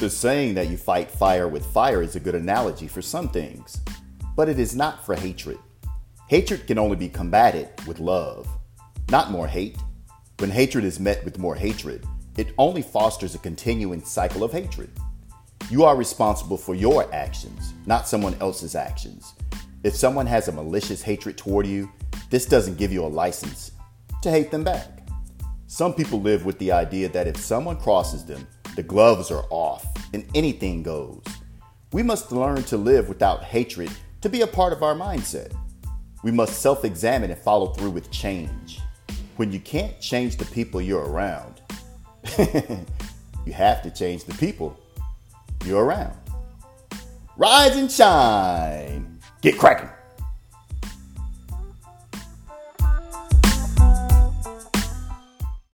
The saying that you fight fire with fire is a good analogy for some things, but it is not for hatred. Hatred can only be combated with love, not more hate. When hatred is met with more hatred, it only fosters a continuing cycle of hatred. You are responsible for your actions, not someone else's actions. If someone has a malicious hatred toward you, this doesn't give you a license to hate them back. Some people live with the idea that if someone crosses them, the gloves are off and anything goes. We must learn to live without hatred to be a part of our mindset. We must self examine and follow through with change. When you can't change the people you're around, you have to change the people you're around. Rise and shine. Get cracking.